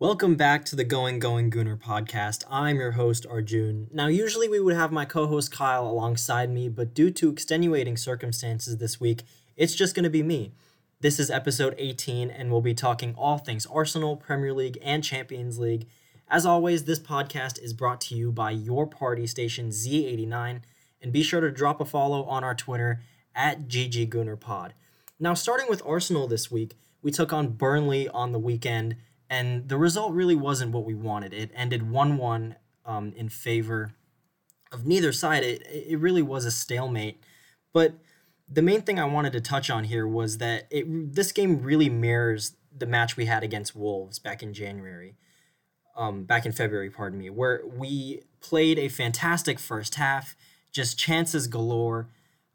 Welcome back to the Going Going Gooner podcast. I'm your host, Arjun. Now, usually we would have my co host Kyle alongside me, but due to extenuating circumstances this week, it's just going to be me. This is episode 18, and we'll be talking all things Arsenal, Premier League, and Champions League. As always, this podcast is brought to you by your party station Z89, and be sure to drop a follow on our Twitter at GGGoonerPod. Now, starting with Arsenal this week, we took on Burnley on the weekend and the result really wasn't what we wanted. It ended 1 1 um, in favor of neither side. It, it really was a stalemate. But the main thing I wanted to touch on here was that it this game really mirrors the match we had against Wolves back in January, um, back in February, pardon me, where we played a fantastic first half, just chances galore.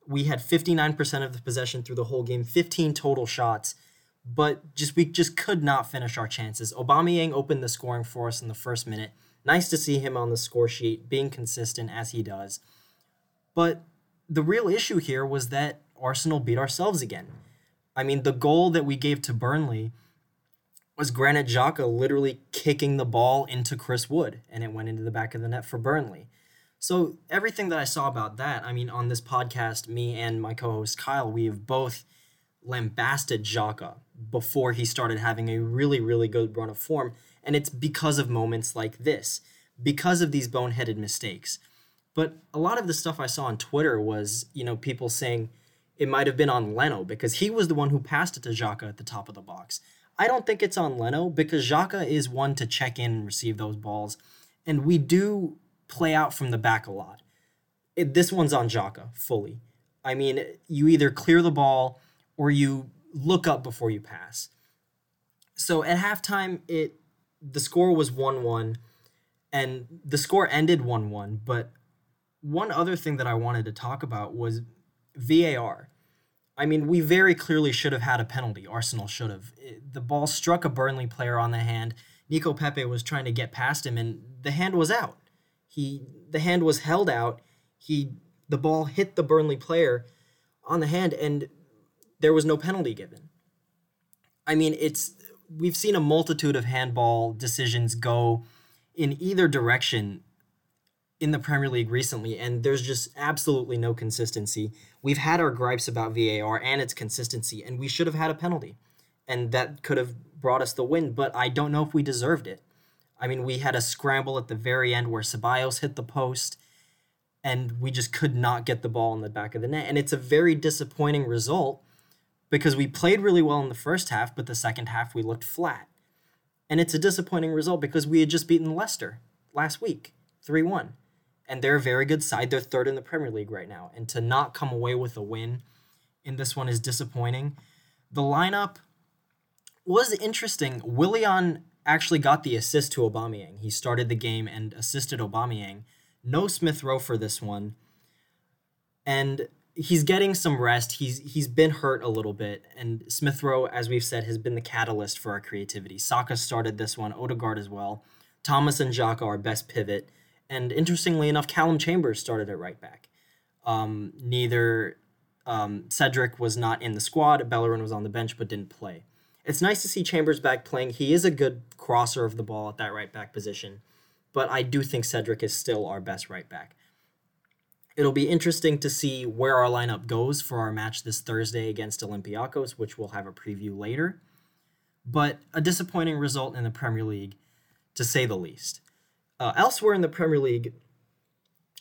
We had 59% of the possession through the whole game, 15 total shots but just we just could not finish our chances. Aubameyang opened the scoring for us in the first minute. Nice to see him on the score sheet, being consistent as he does. But the real issue here was that Arsenal beat ourselves again. I mean, the goal that we gave to Burnley was Granit Xhaka literally kicking the ball into Chris Wood, and it went into the back of the net for Burnley. So everything that I saw about that, I mean, on this podcast, me and my co-host Kyle, we have both lambasted Xhaka before he started having a really, really good run of form. And it's because of moments like this, because of these boneheaded mistakes. But a lot of the stuff I saw on Twitter was, you know, people saying it might have been on Leno because he was the one who passed it to Xhaka at the top of the box. I don't think it's on Leno because Xhaka is one to check in and receive those balls. And we do play out from the back a lot. It, this one's on Xhaka fully. I mean, you either clear the ball or you look up before you pass. So at halftime, it the score was one one, and the score ended one one. But one other thing that I wanted to talk about was VAR. I mean, we very clearly should have had a penalty. Arsenal should have. Eh, the ball struck a Burnley player on the hand. Nico Pepe was trying to get past him, and the hand was out. He the hand was held out. He the ball hit the Burnley player on the hand, and there was no penalty given. I mean, it's we've seen a multitude of handball decisions go in either direction in the Premier League recently, and there's just absolutely no consistency. We've had our gripes about VAR and its consistency, and we should have had a penalty, and that could have brought us the win, but I don't know if we deserved it. I mean, we had a scramble at the very end where Ceballos hit the post, and we just could not get the ball in the back of the net, and it's a very disappointing result because we played really well in the first half, but the second half we looked flat. And it's a disappointing result because we had just beaten Leicester last week, 3 1. And they're a very good side. They're third in the Premier League right now. And to not come away with a win in this one is disappointing. The lineup was interesting. Willian actually got the assist to Aubameyang. He started the game and assisted Aubameyang. No Smith Rowe for this one. And he's getting some rest. He's he's been hurt a little bit, and Smith Rowe, as we've said, has been the catalyst for our creativity. Saka started this one, Odegaard as well. Thomas and Xhaka are best pivot, and interestingly enough, Callum Chambers started at right back. Um, neither um, Cedric was not in the squad. Bellerin was on the bench but didn't play. It's nice to see Chambers back playing. He is a good crosser of the ball at that right back position, but I do think Cedric is still our best right back. It'll be interesting to see where our lineup goes for our match this Thursday against Olympiacos, which we'll have a preview later. But a disappointing result in the Premier League, to say the least. Uh, elsewhere in the Premier League,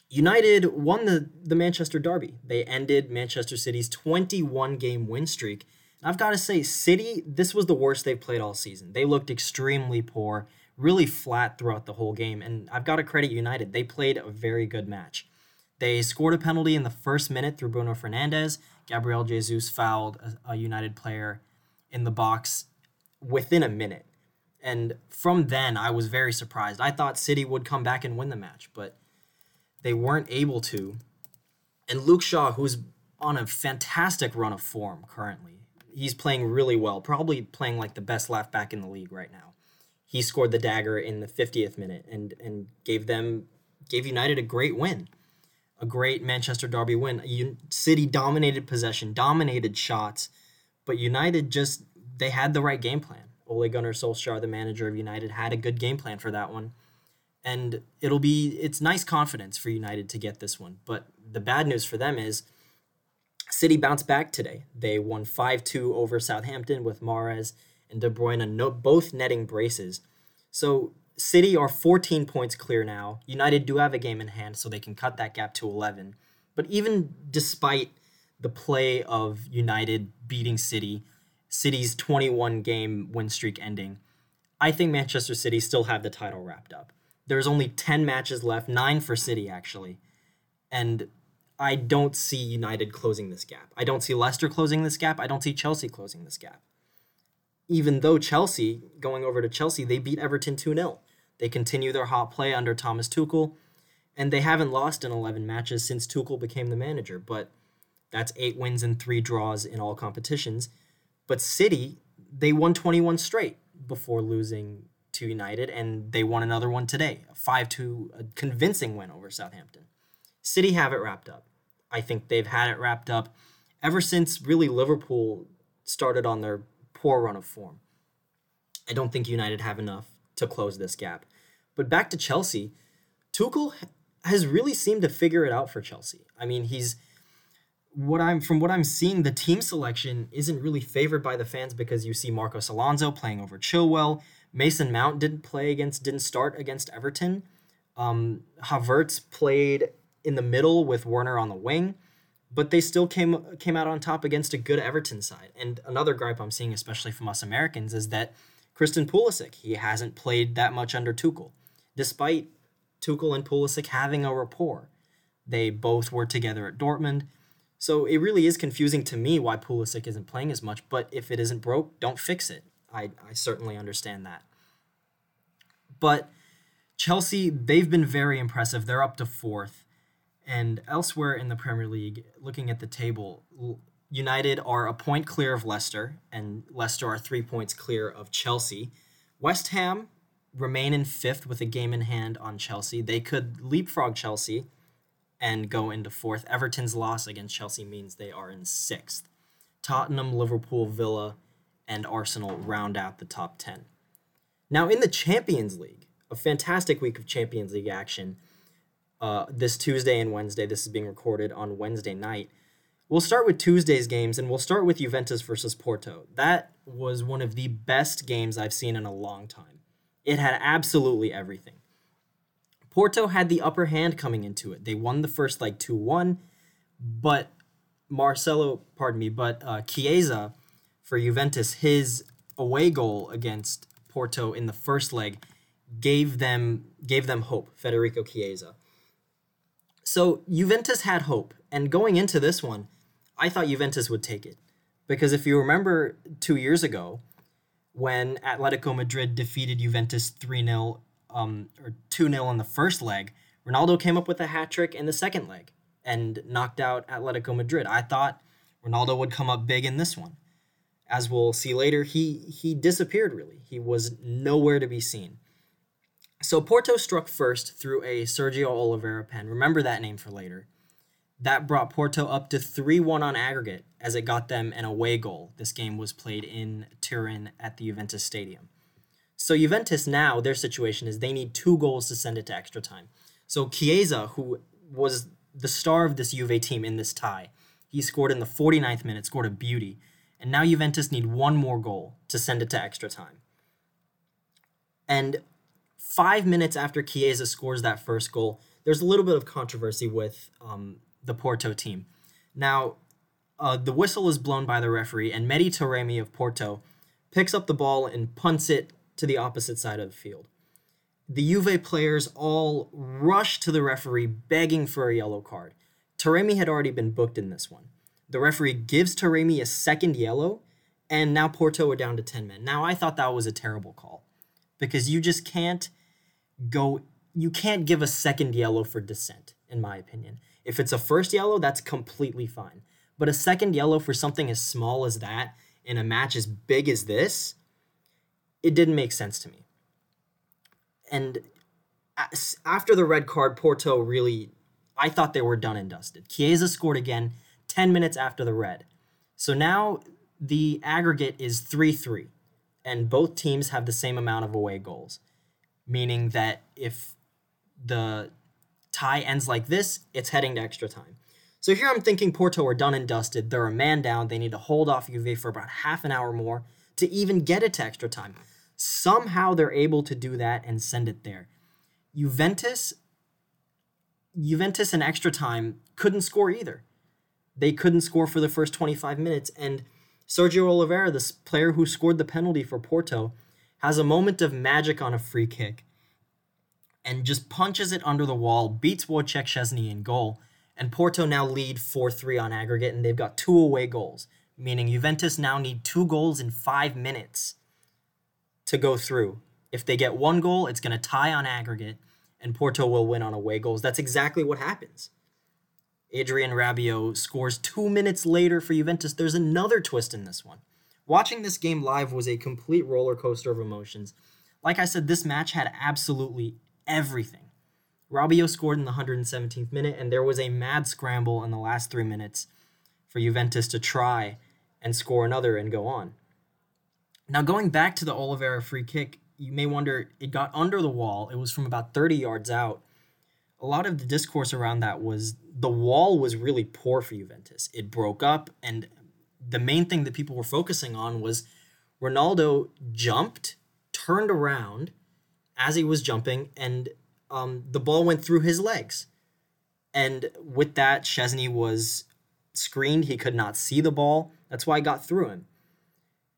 United won the, the Manchester Derby. They ended Manchester City's 21 game win streak. I've got to say, City, this was the worst they've played all season. They looked extremely poor, really flat throughout the whole game. And I've got to credit United. They played a very good match. They scored a penalty in the first minute through Bruno Fernandes. Gabriel Jesus fouled a, a United player in the box within a minute. And from then, I was very surprised. I thought City would come back and win the match, but they weren't able to. And Luke Shaw, who's on a fantastic run of form currently, he's playing really well, probably playing like the best left back in the league right now. He scored the dagger in the 50th minute and and gave them gave United a great win a great Manchester Derby win. City dominated possession, dominated shots, but United just they had the right game plan. Ole Gunnar Solskjaer, the manager of United, had a good game plan for that one. And it'll be it's nice confidence for United to get this one. But the bad news for them is City bounced back today. They won 5-2 over Southampton with Mahrez and De Bruyne no, both netting braces. So City are 14 points clear now. United do have a game in hand, so they can cut that gap to 11. But even despite the play of United beating City, City's 21 game win streak ending, I think Manchester City still have the title wrapped up. There's only 10 matches left, nine for City actually. And I don't see United closing this gap. I don't see Leicester closing this gap. I don't see Chelsea closing this gap. Even though Chelsea, going over to Chelsea, they beat Everton 2 0. They continue their hot play under Thomas Tuchel, and they haven't lost in 11 matches since Tuchel became the manager. But that's eight wins and three draws in all competitions. But City, they won 21 straight before losing to United, and they won another one today, a 5 2 convincing win over Southampton. City have it wrapped up. I think they've had it wrapped up ever since really Liverpool started on their poor run of form. I don't think United have enough to close this gap. But back to Chelsea, Tuchel has really seemed to figure it out for Chelsea. I mean, he's what I'm from what I'm seeing, the team selection isn't really favored by the fans because you see Marcos Alonso playing over Chilwell. Mason Mount didn't play against, didn't start against Everton. Um, Havertz played in the middle with Werner on the wing, but they still came came out on top against a good Everton side. And another gripe I'm seeing, especially from us Americans, is that Christian Pulisic he hasn't played that much under Tuchel, despite Tuchel and Pulisic having a rapport. They both were together at Dortmund. So it really is confusing to me why Pulisic isn't playing as much, but if it isn't broke, don't fix it. I, I certainly understand that. But Chelsea, they've been very impressive. They're up to fourth. And elsewhere in the Premier League, looking at the table, United are a point clear of Leicester, and Leicester are three points clear of Chelsea. West Ham remain in fifth with a game in hand on Chelsea. They could leapfrog Chelsea and go into fourth. Everton's loss against Chelsea means they are in sixth. Tottenham, Liverpool, Villa, and Arsenal round out the top 10. Now, in the Champions League, a fantastic week of Champions League action uh, this Tuesday and Wednesday. This is being recorded on Wednesday night. We'll start with Tuesday's games, and we'll start with Juventus versus Porto. That was one of the best games I've seen in a long time. It had absolutely everything. Porto had the upper hand coming into it. They won the first like 2 1, but Marcelo, pardon me, but uh, Chiesa for Juventus, his away goal against Porto in the first leg gave them gave them hope. Federico Chiesa. So Juventus had hope, and going into this one, I thought Juventus would take it because if you remember two years ago, when Atletico Madrid defeated Juventus three 0 um, or 2 0 in the first leg, Ronaldo came up with a hat trick in the second leg and knocked out Atletico Madrid. I thought Ronaldo would come up big in this one. As we'll see later, he he disappeared really. He was nowhere to be seen. So Porto struck first through a Sergio Oliveira pen. Remember that name for later. That brought Porto up to 3 1 on aggregate as it got them an away goal. This game was played in Turin at the Juventus Stadium. So Juventus now, their situation is they need two goals to send it to extra time. So Chiesa, who was the star of this Juve team in this tie, he scored in the 49th minute, scored a beauty. And now Juventus need one more goal to send it to extra time. And five minutes after Chiesa scores that first goal, there's a little bit of controversy with um, the Porto team. Now, uh, the whistle is blown by the referee, and Mehdi Taremi of Porto picks up the ball and punts it to the opposite side of the field. The Juve players all rush to the referee begging for a yellow card. Taremi had already been booked in this one. The referee gives Taremi a second yellow, and now Porto are down to 10 men. Now, I thought that was a terrible call because you just can't go, you can't give a second yellow for dissent, in my opinion. If it's a first yellow, that's completely fine. But a second yellow for something as small as that in a match as big as this, it didn't make sense to me. And after the red card, Porto really, I thought they were done and dusted. Chiesa scored again 10 minutes after the red. So now the aggregate is 3 3. and both teams have the same amount of away goals, meaning that if the tie ends like this, it's heading to extra time. So here I'm thinking Porto are done and dusted. They're a man down. They need to hold off Juve for about half an hour more to even get it to extra time. Somehow they're able to do that and send it there. Juventus Juventus in extra time couldn't score either. They couldn't score for the first 25 minutes and Sergio Oliveira, this player who scored the penalty for Porto, has a moment of magic on a free kick and just punches it under the wall, beats Wojciech Szczesny in goal, and Porto now lead 4-3 on aggregate and they've got two away goals, meaning Juventus now need two goals in 5 minutes to go through. If they get one goal, it's going to tie on aggregate and Porto will win on away goals. That's exactly what happens. Adrian Rabiot scores two minutes later for Juventus. There's another twist in this one. Watching this game live was a complete roller coaster of emotions. Like I said, this match had absolutely everything. Rabiot scored in the 117th minute, and there was a mad scramble in the last three minutes for Juventus to try and score another and go on. Now, going back to the Oliveira free kick, you may wonder it got under the wall. It was from about 30 yards out a lot of the discourse around that was the wall was really poor for Juventus. It broke up, and the main thing that people were focusing on was Ronaldo jumped, turned around as he was jumping, and um, the ball went through his legs. And with that, Szczesny was screened. He could not see the ball. That's why I got through him.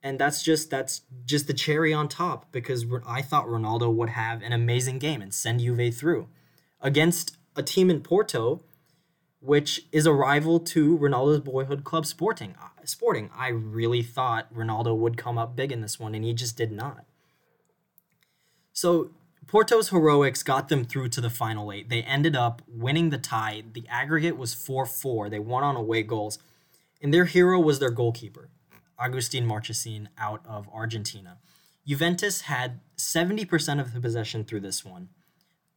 And that's just that's just the cherry on top because I thought Ronaldo would have an amazing game and send Juve through against a team in Porto, which is a rival to Ronaldo's boyhood club Sporting. Uh, Sporting, I really thought Ronaldo would come up big in this one, and he just did not. So Porto's heroics got them through to the final eight. They ended up winning the tie. The aggregate was 4 4. They won on away goals. And their hero was their goalkeeper, Agustin Marchesin, out of Argentina. Juventus had 70% of the possession through this one.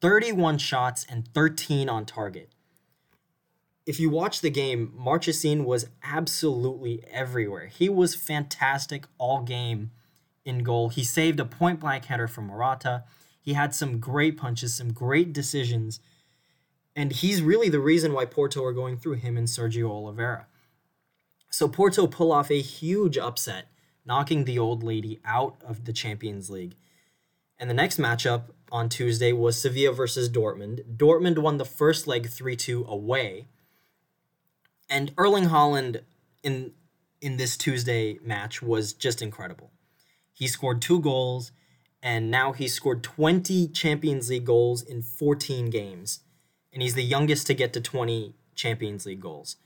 31 shots and 13 on target. If you watch the game, Marchesín was absolutely everywhere. He was fantastic all game in goal. He saved a point blank header from Morata. He had some great punches, some great decisions. And he's really the reason why Porto are going through him and Sergio Oliveira. So Porto pull off a huge upset, knocking the old lady out of the Champions League. And the next matchup on Tuesday was Sevilla versus Dortmund. Dortmund won the first leg 3 2 away. And Erling Haaland in in this Tuesday match was just incredible. He scored two goals, and now he's scored 20 Champions League goals in 14 games. And he's the youngest to get to 20 Champions League goals.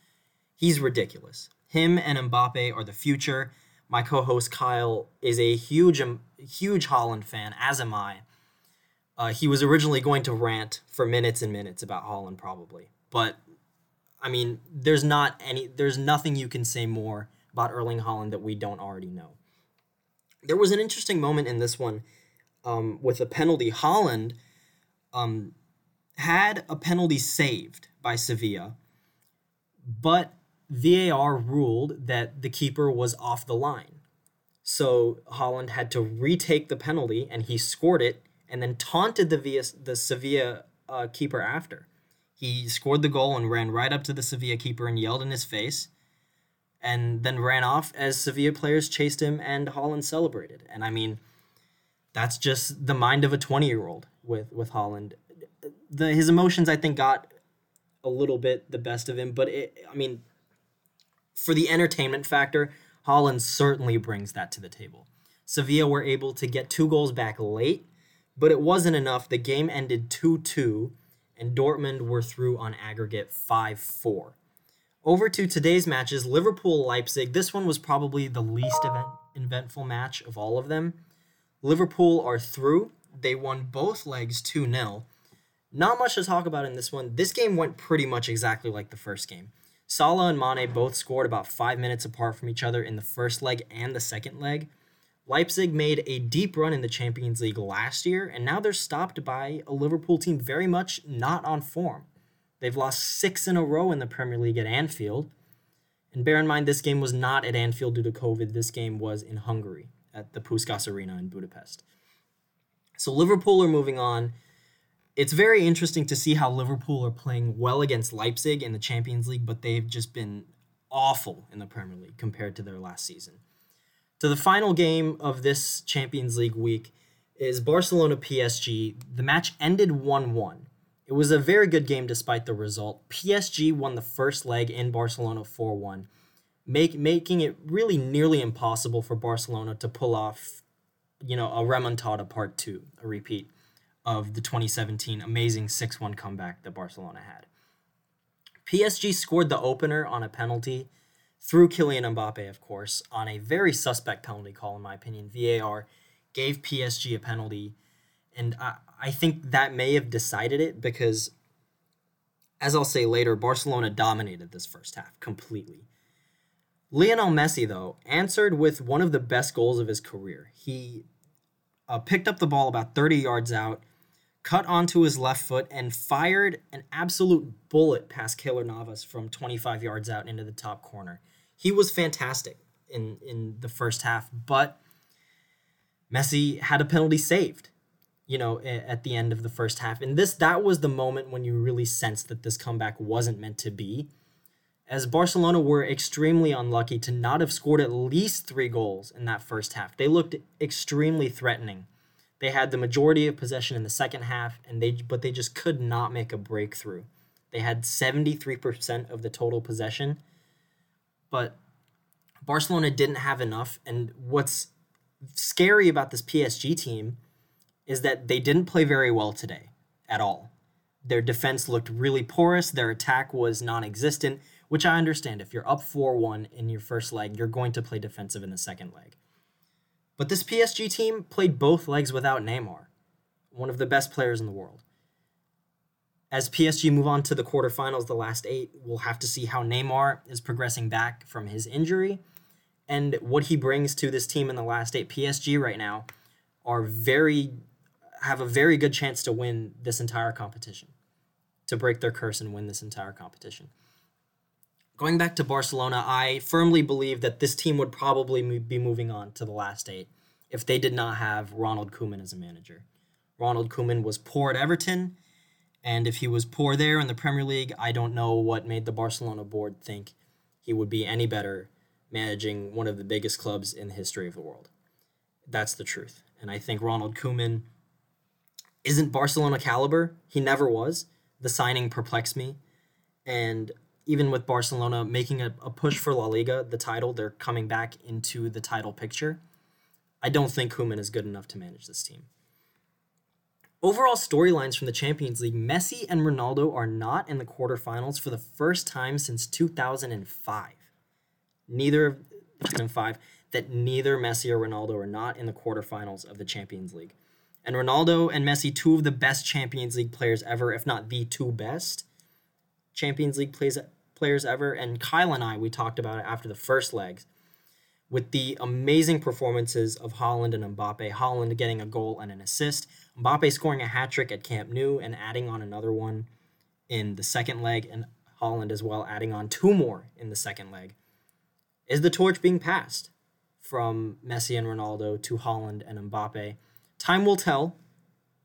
He's ridiculous. Him and Mbappe are the future. My co-host Kyle is a huge, um, huge Haaland fan, as am I. Uh, he was originally going to rant for minutes and minutes about Haaland, probably, but I mean, there's not any, there's nothing you can say more about Erling Haaland that we don't already know. There was an interesting moment in this one um, with a penalty. Haaland um, had a penalty saved by Sevilla, but VAR ruled that the keeper was off the line. So Haaland had to retake the penalty and he scored it and then taunted the Villa, the Sevilla uh, keeper after. He scored the goal and ran right up to the Sevilla keeper and yelled in his face, and then ran off as Sevilla players chased him and Haaland celebrated. And I mean, that's just the mind of a 20 year old with with Haaland. The his emotions I think got a little bit the best of him, but it, I mean, for the entertainment factor, Haaland certainly brings that to the table. Sevilla were able to get two goals back late but it wasn't enough. The game ended 2 2, and Dortmund were through on aggregate 5 4. Over to today's matches Liverpool Leipzig. This one was probably the least event- eventful match of all of them. Liverpool are through. They won both legs 2 0. Not much to talk about in this one. This game went pretty much exactly like the first game. Salah and Mane both scored about five minutes apart from each other in the first leg and the second leg. Leipzig made a deep run in the Champions League last year, and now they're stopped by a Liverpool team very much not on form. They've lost six in a row in the Premier League at Anfield. And bear in mind, this game was not at Anfield due to COVID. This game was in Hungary at the Puskas Arena in Budapest. So Liverpool are moving on. It's very interesting to see how Liverpool are playing well against Leipzig in the Champions League, but they've just been awful in the Premier League compared to their last season. To the final game of this Champions League week is Barcelona PSG. The match ended 1 1. It was a very good game despite the result. PSG won the first leg in Barcelona 4 1, make, making it really nearly impossible for Barcelona to pull off, you know, a remontada part two, a repeat of the 2017 amazing 6 1 comeback that Barcelona had. PSG scored the opener on a penalty through Kylian Mbappe, of course, on a very suspect penalty call, in my opinion. VAR gave PSG a penalty, and I, I think that may have decided it because, as I'll say later, Barcelona dominated this first half completely. Lionel Messi, though, answered with one of the best goals of his career. He uh, picked up the ball about 30 yards out, cut onto his left foot, and fired an absolute bullet past Keylor Navas from 25 yards out into the top corner. He was fantastic in, in the first half, but Messi had a penalty saved you know, at the end of the first half. And this that was the moment when you really sensed that this comeback wasn't meant to be. As Barcelona were extremely unlucky to not have scored at least 3 goals in that first half. They looked extremely threatening. They had the majority of possession in the second half and they but they just could not make a breakthrough. They had 73% of the total possession. But Barcelona didn't have enough and what's scary about this PSG team is that they didn't play very well today at all. Their defense looked really porous, their attack was non existent, which I understand. If you're up 4 1 in your first leg, you're going to play defensive in the second leg. But this PSG team played both legs without Neymar, one of the best players in the world. As PSG move on to the quarterfinals, the last eight, we'll have to see how Neymar is progressing back from his injury and what he brings to this team in the last eight. PSG right now are very have a very good chance to win this entire competition, to break their curse and win this entire competition. Going back to Barcelona, I firmly believe that this team would probably be moving on to the last eight if they did not have Ronald Koeman as a manager. Ronald Koeman was poor at Everton, and if he was poor there in the Premier League, I don't know what made the Barcelona board think he would be any better managing one of the biggest clubs in the history of the world. That's the truth. And I think Ronald Koeman isn't Barcelona caliber. He never was. The signing perplexed me. And even with Barcelona making a, a push for La Liga, the title, they're coming back into the title picture. I don't think Koeman is good enough to manage this team. Overall storylines from the Champions League Messi and Ronaldo are not in the quarterfinals for the first time since 2005. Neither of 2005 that neither Messi or Ronaldo are not in the quarterfinals of the Champions League and Ronaldo and Messi, two of the best Champions League players ever, if not the two best Champions League plays, players ever. And Kyle and I, we talked about it after the first legs with the amazing performances of Haaland and Mbappe. Haaland getting a goal and an assist, Mbappe scoring a hat trick at Camp Nou and adding on another one in the second leg, and Haaland as well adding on two more in the second leg. Is the torch being passed from Messi and Ronaldo to Haaland and Mbappe? Time will tell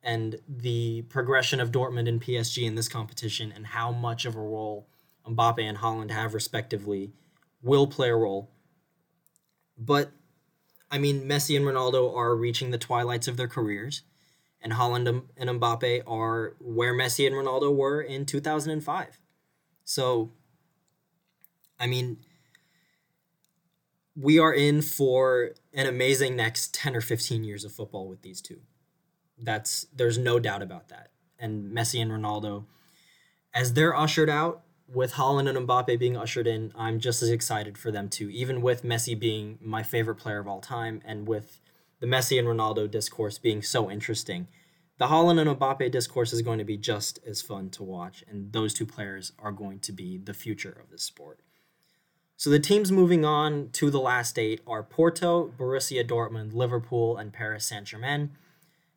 and the progression of Dortmund and PSG in this competition and how much of a role Mbappe and Haaland have respectively will play a role. But I mean, Messi and Ronaldo are reaching the twilights of their careers, and Haaland and Mbappe are where Messi and Ronaldo were in 2005. So, I mean, we are in for an amazing next 10 or 15 years of football with these two. That's there's no doubt about that. And Messi and Ronaldo as they're ushered out with Haaland and Mbappe being ushered in, I'm just as excited for them too, even with Messi being my favorite player of all time and with the Messi and Ronaldo discourse being so interesting. The Haaland and Mbappe discourse is going to be just as fun to watch, and those two players are going to be the future of this sport. So the teams moving on to the last eight are Porto, Borussia Dortmund, Liverpool, and Paris Saint Germain.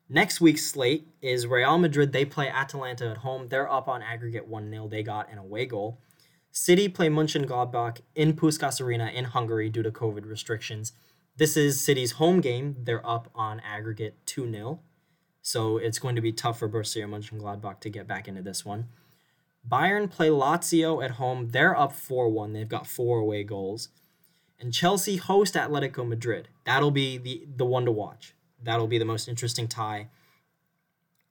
Next week's slate is Real Madrid. They play Atalanta at home. They're up on aggregate 1 0. They got an away goal. City play Mönchengladbach in Puskas Arena in Hungary due to COVID restrictions. This is City's home game. They're up on aggregate 2 0. So it's going to be tough for Borussia Mönchengladbach to get back into this one. Bayern play Lazio at home. They're up 4 1. They've got four away goals. And Chelsea host Atletico Madrid. That'll be the, the one to watch. That'll be the most interesting tie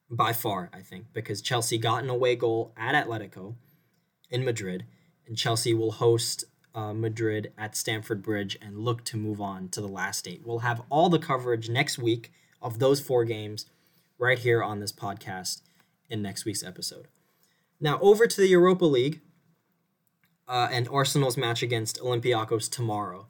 by far, I think, because Chelsea got an away goal at Atletico in Madrid, and Chelsea will host uh, Madrid at Stamford Bridge and look to move on to the last eight. We'll have all the coverage next week of those four games right here on this podcast in next week's episode. Now, over to the Europa League uh, and Arsenal's match against Olympiacos tomorrow.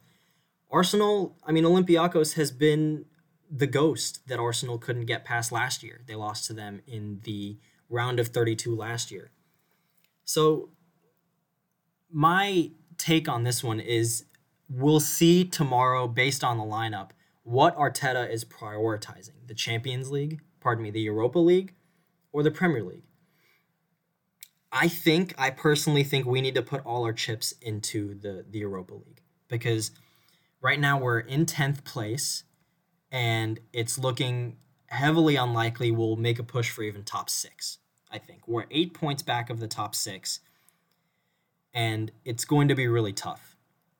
Arsenal, I mean, Olympiacos has been the ghost that Arsenal couldn't get past last year. They lost to them in the round of 32 last year. So, my take on this one is we'll see tomorrow, based on the lineup, what Arteta is prioritizing the Champions League, pardon me, the Europa League, or the Premier League. I think, I personally think we need to put all our chips into the, the Europa League because right now we're in 10th place and it's looking heavily unlikely we'll make a push for even top six. I think we're eight points back of the top six, and it's going to be really tough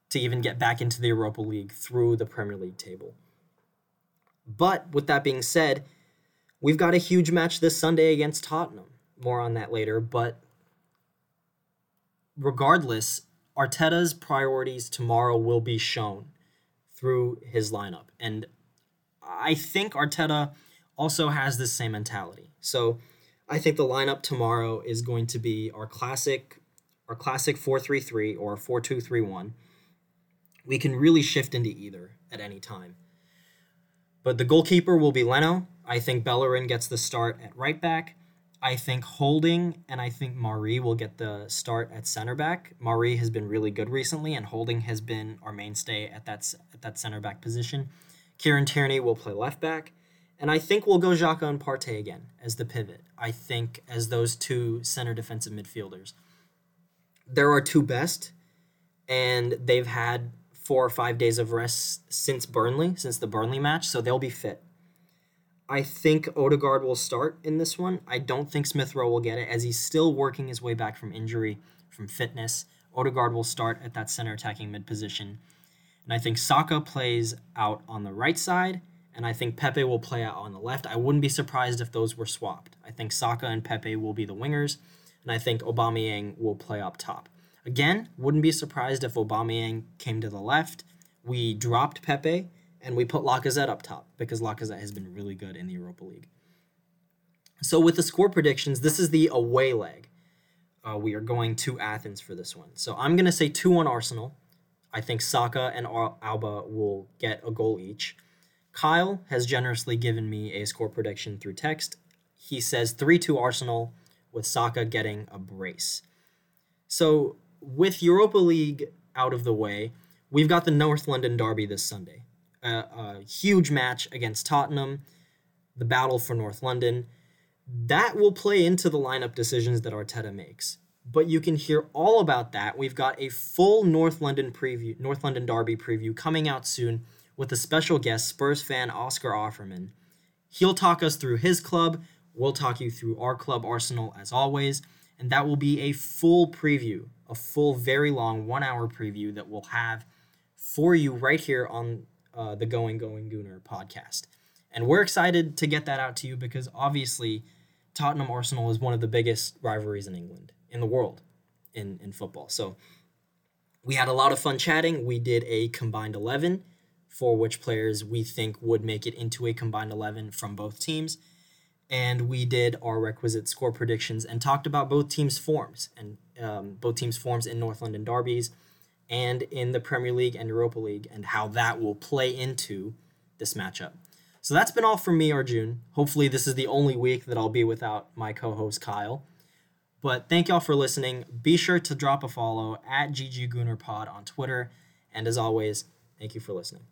to even get back into the Europa League through the Premier League table. But with that being said, we've got a huge match this Sunday against Tottenham. More on that later, but regardless, Arteta's priorities tomorrow will be shown through his lineup. And I think Arteta also has the same mentality. So I think the lineup tomorrow is going to be our classic our classic 4-3-3 or 4-2-3-1. We can really shift into either at any time. But the goalkeeper will be Leno. I think Bellerin gets the start at right back. I think Holding and I think Mari will get the start at center back. Mari has been really good recently, and Holding has been our mainstay at that at that center back position. Kieran Tierney will play left back. And I think we'll go Xhaka and Partey again as the pivot. I think as those two center defensive midfielders. There are two best, and they've had four or five days of rest since Burnley, since the Burnley match, so they'll be fit. I think Odegaard will start in this one. I don't think Smith Rowe will get it as he's still working his way back from injury, from fitness. Odegaard will start at that center attacking mid position. And I think Saka plays out on the right side, and I think Pepe will play out on the left. I wouldn't be surprised if those were swapped. I think Saka and Pepe will be the wingers, and I think Aubameyang will play up top. Again, wouldn't be surprised if Aubameyang came to the left. We dropped Pepe and we put Lacazette up top because Lacazette has been really good in the Europa League. So with the score predictions, this is the away leg. Uh, we are going to Athens for this one. So I'm going to say 2 1 Arsenal. I think Saka and Auba will get a goal each. Kyle has generously given me a score prediction through text. He says 3 2 Arsenal, with Saka getting a brace. So, with Europa League out of the way, we've got the North London Derby this Sunday. A huge match against Tottenham, the battle for North London. That will play into the lineup decisions that Arteta makes but you can hear all about that. We've got a full North London preview, North London Derby preview coming out soon with a special guest, Spurs fan Oscar Offerman. He'll talk us through his club. We'll talk you through our club, Arsenal, as always. And that will be a full preview, a full, very long one hour preview that we'll have for you right here on uh, the Going Going Gooner podcast. And we're excited to get that out to you because obviously Tottenham Arsenal is one of the biggest rivalries in England in the world in, in football. So we had a lot of fun chatting. We did a combined 11 for which players we think would make it into a combined 11 from both teams. And we did our requisite score predictions and talked about both teams' forms and um, both teams' forms in North London derbies and in the Premier League and Europa League and how that will play into this matchup. So that's been all from me, Arjun. Hopefully, this is the only week that I'll be without my co host, Kyle. But thank y'all for listening. Be sure to drop a follow at GG Gooner Pod on Twitter. And as always, thank you for listening.